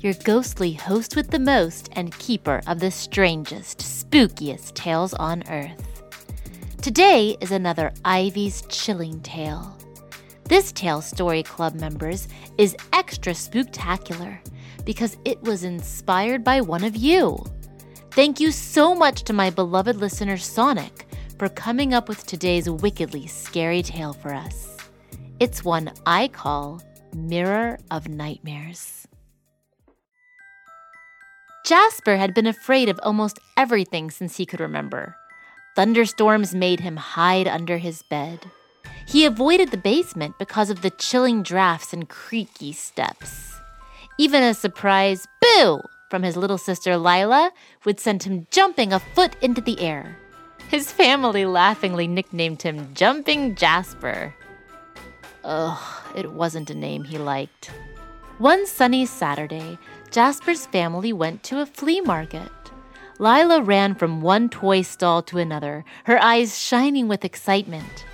your ghostly host with the most and keeper of the strangest, spookiest tales on earth. Today is another Ivy's chilling tale. This tale, Story Club members, is extra spooktacular because it was inspired by one of you. Thank you so much to my beloved listener Sonic for coming up with today's wickedly scary tale for us. It's one I call Mirror of Nightmares. Jasper had been afraid of almost everything since he could remember. Thunderstorms made him hide under his bed. He avoided the basement because of the chilling drafts and creaky steps. Even a surprise boo from his little sister Lila would send him jumping a foot into the air. His family laughingly nicknamed him Jumping Jasper. Ugh, it wasn't a name he liked. One sunny Saturday, Jasper's family went to a flea market. Lila ran from one toy stall to another, her eyes shining with excitement.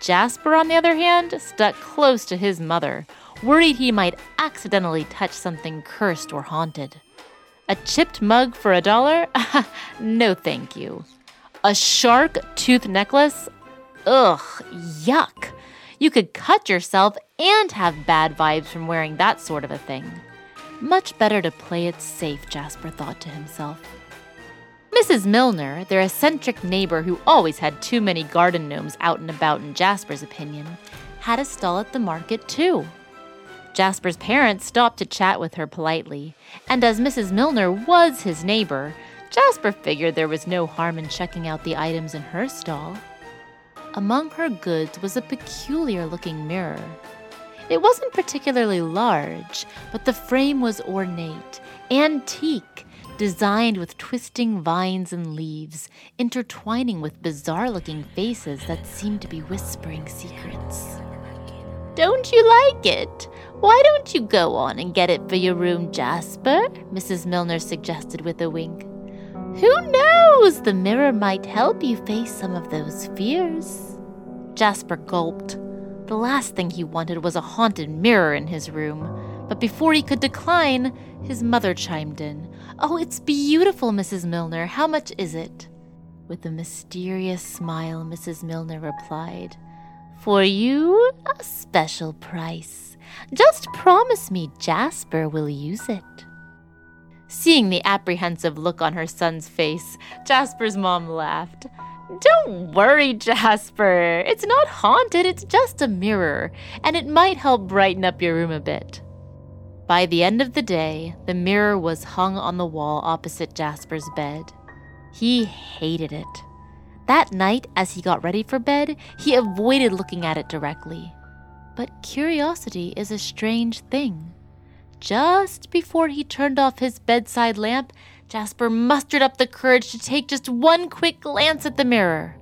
Jasper, on the other hand, stuck close to his mother, worried he might accidentally touch something cursed or haunted. A chipped mug for a dollar? no, thank you. A shark tooth necklace? Ugh, yuck. You could cut yourself and have bad vibes from wearing that sort of a thing. Much better to play it safe, Jasper thought to himself. Mrs. Milner, their eccentric neighbor who always had too many garden gnomes out and about in Jasper's opinion, had a stall at the market too. Jasper's parents stopped to chat with her politely, and as Mrs. Milner was his neighbor, Jasper figured there was no harm in checking out the items in her stall. Among her goods was a peculiar looking mirror. It wasn't particularly large, but the frame was ornate, antique, designed with twisting vines and leaves, intertwining with bizarre looking faces that seemed to be whispering secrets. Don't you like it? Why don't you go on and get it for your room, Jasper? Mrs. Milner suggested with a wink. Who knows? The mirror might help you face some of those fears. Jasper gulped. The last thing he wanted was a haunted mirror in his room. But before he could decline, his mother chimed in. Oh, it's beautiful, Mrs. Milner. How much is it? With a mysterious smile, Mrs. Milner replied, For you, a special price. Just promise me Jasper will use it. Seeing the apprehensive look on her son's face, Jasper's mom laughed. Don't worry, Jasper. It's not haunted, it's just a mirror, and it might help brighten up your room a bit. By the end of the day, the mirror was hung on the wall opposite Jasper's bed. He hated it. That night, as he got ready for bed, he avoided looking at it directly. But curiosity is a strange thing. Just before he turned off his bedside lamp, Jasper mustered up the courage to take just one quick glance at the mirror.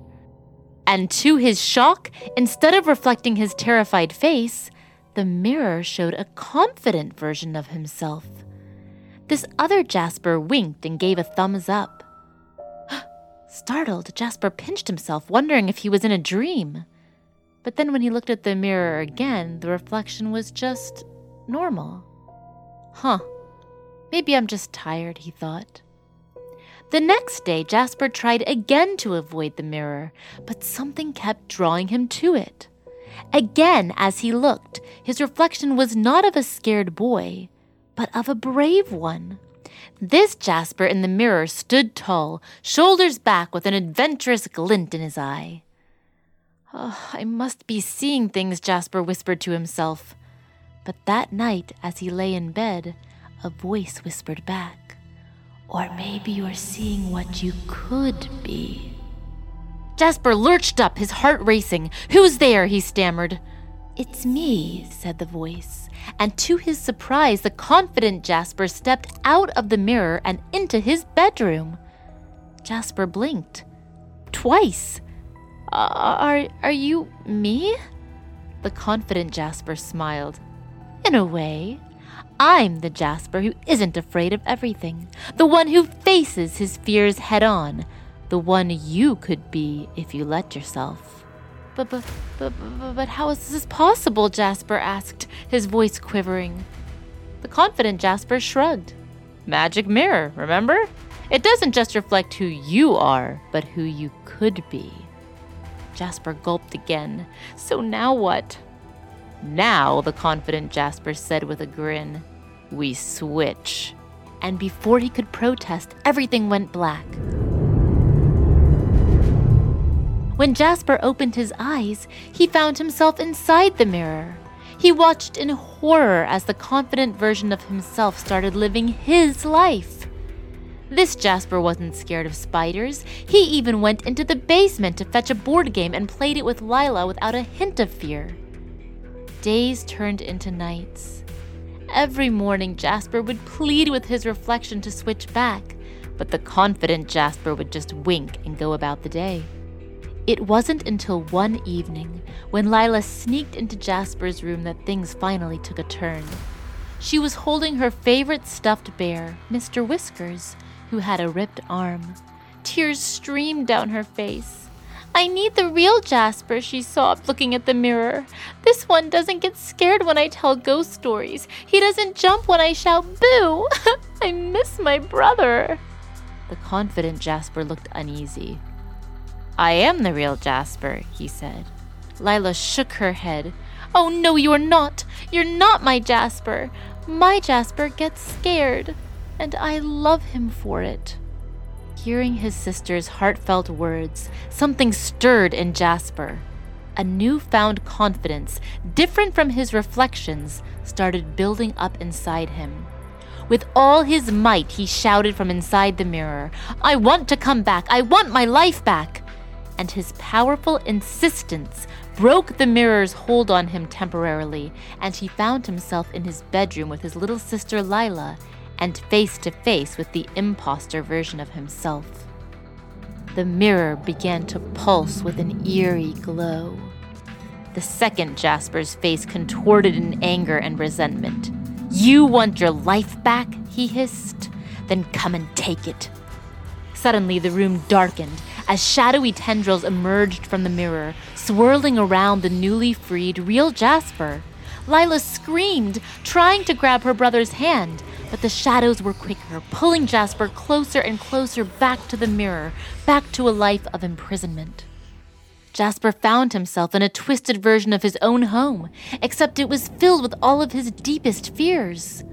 And to his shock, instead of reflecting his terrified face, the mirror showed a confident version of himself. This other Jasper winked and gave a thumbs up. Startled, Jasper pinched himself, wondering if he was in a dream. But then when he looked at the mirror again, the reflection was just normal. Huh. Maybe I'm just tired, he thought. The next day, Jasper tried again to avoid the mirror, but something kept drawing him to it. Again, as he looked, his reflection was not of a scared boy, but of a brave one. This Jasper in the mirror stood tall, shoulders back, with an adventurous glint in his eye. Oh, I must be seeing things, Jasper whispered to himself. But that night, as he lay in bed, a voice whispered back, Or maybe you're seeing what you could be. Jasper lurched up, his heart racing. Who's there? he stammered. It's me, said the voice. And to his surprise, the confident Jasper stepped out of the mirror and into his bedroom. Jasper blinked. Twice. Are, are you me? The confident Jasper smiled. In a way. I'm the Jasper who isn't afraid of everything, the one who faces his fears head on, the one you could be if you let yourself. But, but, but, but, how is this possible? Jasper asked, his voice quivering. The confident Jasper shrugged. Magic mirror, remember? It doesn't just reflect who you are, but who you could be. Jasper gulped again. So now what? Now, the confident Jasper said with a grin, we switch. And before he could protest, everything went black. When Jasper opened his eyes, he found himself inside the mirror. He watched in horror as the confident version of himself started living his life. This Jasper wasn't scared of spiders. He even went into the basement to fetch a board game and played it with Lila without a hint of fear. Days turned into nights. Every morning, Jasper would plead with his reflection to switch back, but the confident Jasper would just wink and go about the day. It wasn't until one evening, when Lila sneaked into Jasper's room, that things finally took a turn. She was holding her favorite stuffed bear, Mr. Whiskers, who had a ripped arm. Tears streamed down her face. I need the real Jasper, she sobbed, looking at the mirror. This one doesn't get scared when I tell ghost stories. He doesn't jump when I shout boo. I miss my brother. The confident Jasper looked uneasy. I am the real Jasper, he said. Lila shook her head. Oh, no, you are not. You're not my Jasper. My Jasper gets scared, and I love him for it. Hearing his sister's heartfelt words, something stirred in Jasper. A newfound confidence, different from his reflections, started building up inside him. With all his might, he shouted from inside the mirror, I want to come back! I want my life back! and his powerful insistence broke the mirror's hold on him temporarily, and he found himself in his bedroom with his little sister Lila and face to face with the impostor version of himself. The mirror began to pulse with an eerie glow. The second Jasper's face contorted in anger and resentment. You want your life back? he hissed. Then come and take it. Suddenly, the room darkened as shadowy tendrils emerged from the mirror, swirling around the newly freed real Jasper. Lila screamed, trying to grab her brother's hand, but the shadows were quicker, pulling Jasper closer and closer back to the mirror, back to a life of imprisonment. Jasper found himself in a twisted version of his own home, except it was filled with all of his deepest fears.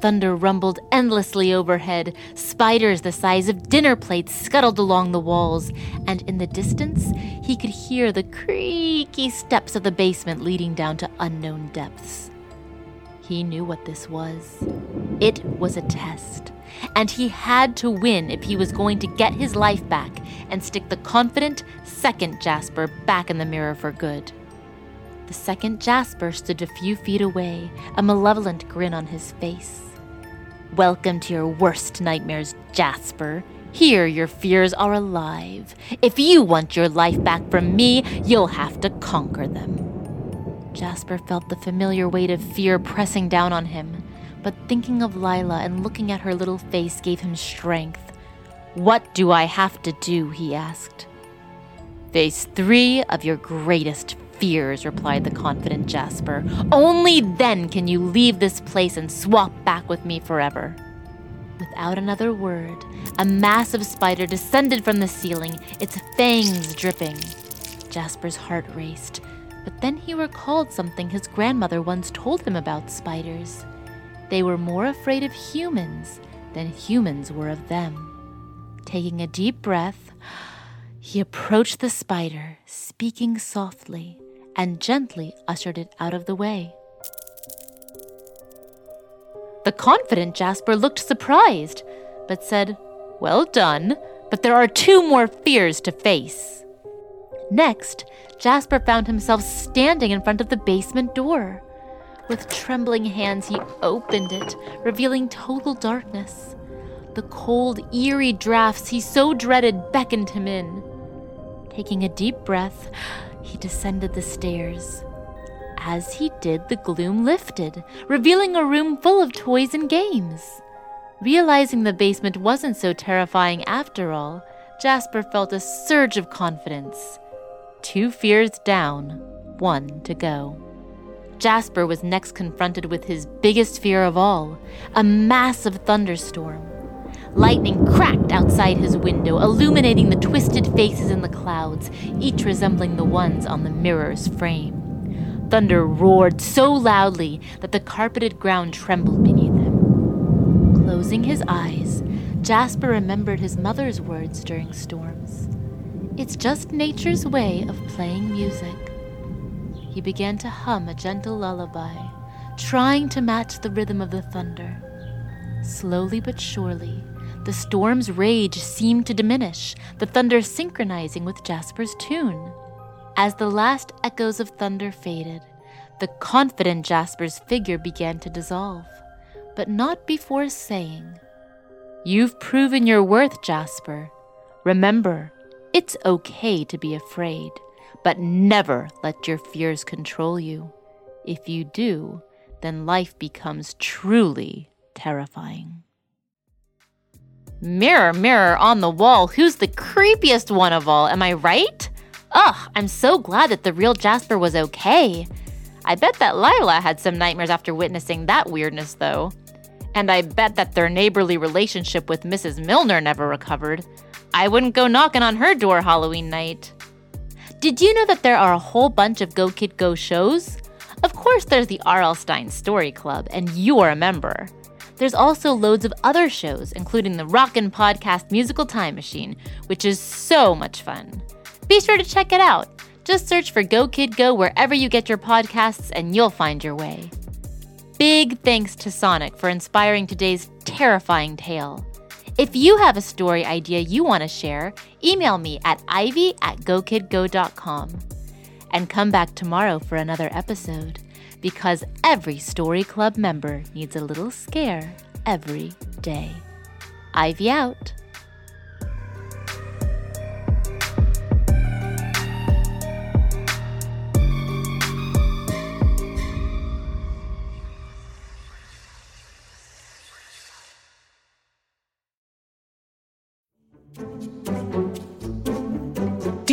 Thunder rumbled endlessly overhead. Spiders the size of dinner plates scuttled along the walls, and in the distance, he could hear the creaky steps of the basement leading down to unknown depths. He knew what this was. It was a test, and he had to win if he was going to get his life back and stick the confident second Jasper back in the mirror for good. The second Jasper stood a few feet away, a malevolent grin on his face. Welcome to your worst nightmares, Jasper. Here, your fears are alive. If you want your life back from me, you'll have to conquer them. Jasper felt the familiar weight of fear pressing down on him, but thinking of Lila and looking at her little face gave him strength. What do I have to do? he asked. Face three of your greatest fears, replied the confident Jasper. Only then can you leave this place and swap back with me forever. Without another word, a massive spider descended from the ceiling, its fangs dripping. Jasper's heart raced, but then he recalled something his grandmother once told him about spiders. They were more afraid of humans than humans were of them. Taking a deep breath, he approached the spider, speaking softly, and gently ushered it out of the way. The confident Jasper looked surprised, but said, Well done, but there are two more fears to face. Next, Jasper found himself standing in front of the basement door. With trembling hands, he opened it, revealing total darkness. The cold, eerie drafts he so dreaded beckoned him in. Taking a deep breath, he descended the stairs. As he did, the gloom lifted, revealing a room full of toys and games. Realizing the basement wasn't so terrifying after all, Jasper felt a surge of confidence. Two fears down, one to go. Jasper was next confronted with his biggest fear of all a massive thunderstorm. Lightning cracked outside his window, illuminating the twisted faces in the clouds, each resembling the ones on the mirror's frame. Thunder roared so loudly that the carpeted ground trembled beneath him. Closing his eyes, Jasper remembered his mother's words during storms. It's just nature's way of playing music. He began to hum a gentle lullaby, trying to match the rhythm of the thunder. Slowly but surely, the storm's rage seemed to diminish, the thunder synchronizing with Jasper's tune. As the last echoes of thunder faded, the confident Jasper's figure began to dissolve, but not before saying, You've proven your worth, Jasper. Remember, it's okay to be afraid, but never let your fears control you. If you do, then life becomes truly terrifying. Mirror, mirror on the wall, who's the creepiest one of all? Am I right? Ugh, I'm so glad that the real Jasper was okay. I bet that Lila had some nightmares after witnessing that weirdness, though. And I bet that their neighborly relationship with Mrs. Milner never recovered. I wouldn't go knocking on her door Halloween night. Did you know that there are a whole bunch of Go Kid Go shows? Of course, there's the R.L. Stine Story Club, and you are a member. There's also loads of other shows, including the Rockin' Podcast Musical Time Machine, which is so much fun. Be sure to check it out. Just search for Go Kid Go wherever you get your podcasts, and you'll find your way. Big thanks to Sonic for inspiring today's terrifying tale. If you have a story idea you want to share, email me at ivy at gokidgo.com. And come back tomorrow for another episode, because every Story Club member needs a little scare every day. Ivy out.